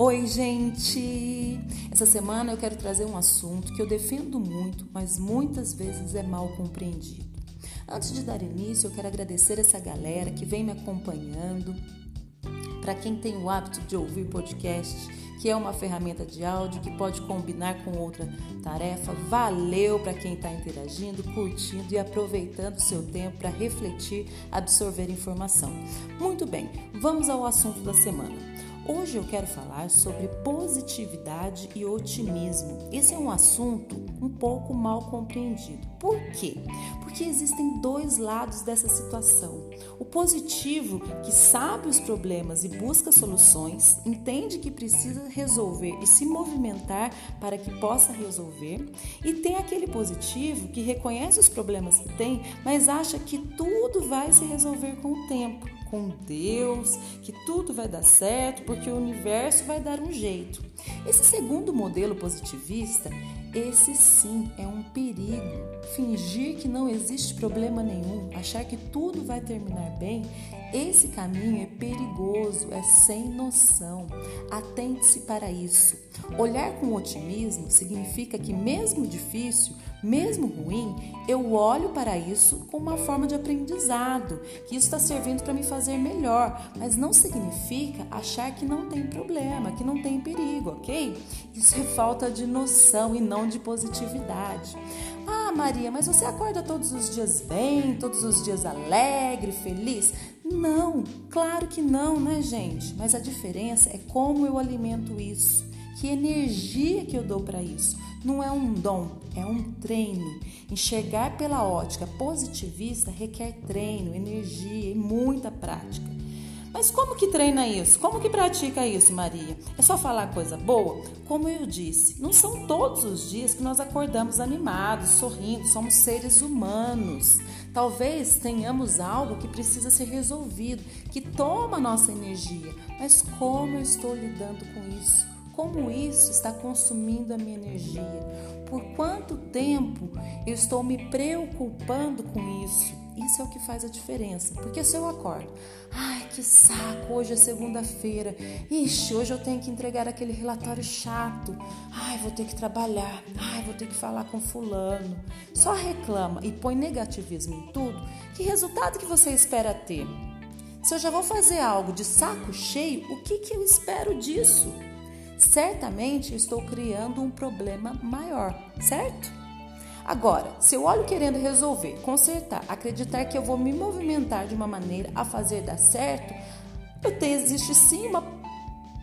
Oi, gente! Essa semana eu quero trazer um assunto que eu defendo muito, mas muitas vezes é mal compreendido. Antes de dar início, eu quero agradecer essa galera que vem me acompanhando. Para quem tem o hábito de ouvir podcast, que é uma ferramenta de áudio que pode combinar com outra tarefa, valeu para quem está interagindo, curtindo e aproveitando o seu tempo para refletir, absorver informação. Muito bem, vamos ao assunto da semana. Hoje eu quero falar sobre positividade e otimismo. Esse é um assunto um pouco mal compreendido. Por quê? Porque existem dois lados dessa situação. O positivo, que sabe os problemas e busca soluções, entende que precisa resolver e se movimentar para que possa resolver, e tem aquele positivo que reconhece os problemas que tem, mas acha que tudo vai se resolver com o tempo com Deus, que tudo vai dar certo, porque o universo vai dar um jeito. Esse segundo modelo positivista, esse sim é um perigo. Fingir que não existe problema nenhum, achar que tudo vai terminar bem, esse caminho é perigoso, é sem noção. Atente-se para isso. Olhar com otimismo significa que, mesmo difícil, mesmo ruim, eu olho para isso com uma forma de aprendizado, que isso está servindo para me fazer melhor, mas não significa achar que não tem problema, que não tem perigo, ok? Isso é falta de noção e não de positividade. Ah, Maria, mas você acorda todos os dias bem, todos os dias alegre, feliz? Não, claro que não, né, gente? Mas a diferença é como eu alimento isso, que energia que eu dou para isso. Não é um dom, é um treino. Enxergar pela ótica positivista requer treino, energia e muita prática. Mas como que treina isso? Como que pratica isso, Maria? É só falar coisa boa? Como eu disse, não são todos os dias que nós acordamos animados, sorrindo, somos seres humanos. Talvez tenhamos algo que precisa ser resolvido, que toma nossa energia. Mas como eu estou lidando com isso? Como isso está consumindo a minha energia? Por quanto tempo eu estou me preocupando com isso? Isso é o que faz a diferença. Porque se eu acordo, ai que saco, hoje é segunda-feira, ixi, hoje eu tenho que entregar aquele relatório chato, ai vou ter que trabalhar, ai vou ter que falar com fulano. Só reclama e põe negativismo em tudo, que resultado que você espera ter? Se eu já vou fazer algo de saco cheio, o que, que eu espero disso? certamente estou criando um problema maior, certo? Agora, se eu olho querendo resolver, consertar, acreditar que eu vou me movimentar de uma maneira a fazer dar certo, eu tenho, existe sim uma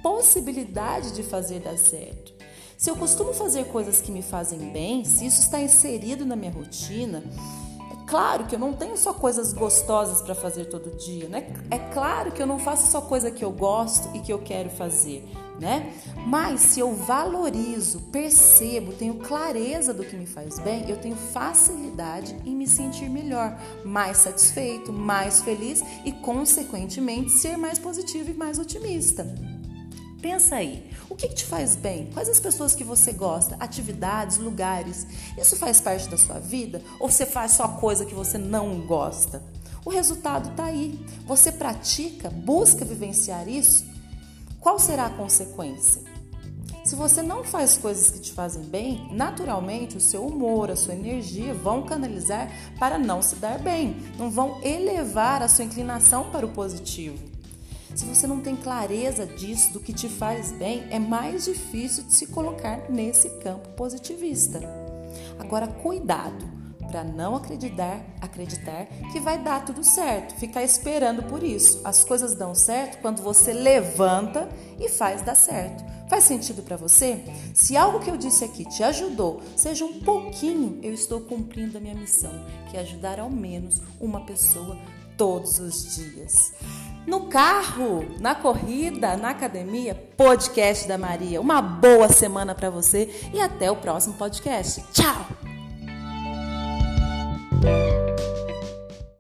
possibilidade de fazer dar certo. Se eu costumo fazer coisas que me fazem bem, se isso está inserido na minha rotina, claro que eu não tenho só coisas gostosas para fazer todo dia, né? É claro que eu não faço só coisa que eu gosto e que eu quero fazer né? Mas se eu valorizo, percebo, tenho clareza do que me faz bem, eu tenho facilidade em me sentir melhor, mais satisfeito, mais feliz e, consequentemente, ser mais positivo e mais otimista. Pensa aí, o que, que, te faz bem? Quais as pessoas que você gosta? Atividades, lugares? Isso faz parte da sua vida? Ou você faz só coisa que você não gosta? O resultado está aí. Você pratica, busca vivenciar isso qual será a consequência? Se você não faz coisas que te fazem bem, naturalmente o seu humor, a sua energia vão canalizar para não se dar bem, não vão elevar a sua inclinação para o positivo. Se você não tem clareza disso, do que te faz bem, é mais difícil de se colocar nesse campo positivista. Agora, cuidado! para não acreditar, acreditar que vai dar tudo certo, ficar esperando por isso. As coisas dão certo quando você levanta e faz dar certo. Faz sentido para você? Se algo que eu disse aqui te ajudou, seja um pouquinho, eu estou cumprindo a minha missão, que é ajudar ao menos uma pessoa todos os dias. No carro, na corrida, na academia, podcast da Maria. Uma boa semana para você e até o próximo podcast. Tchau!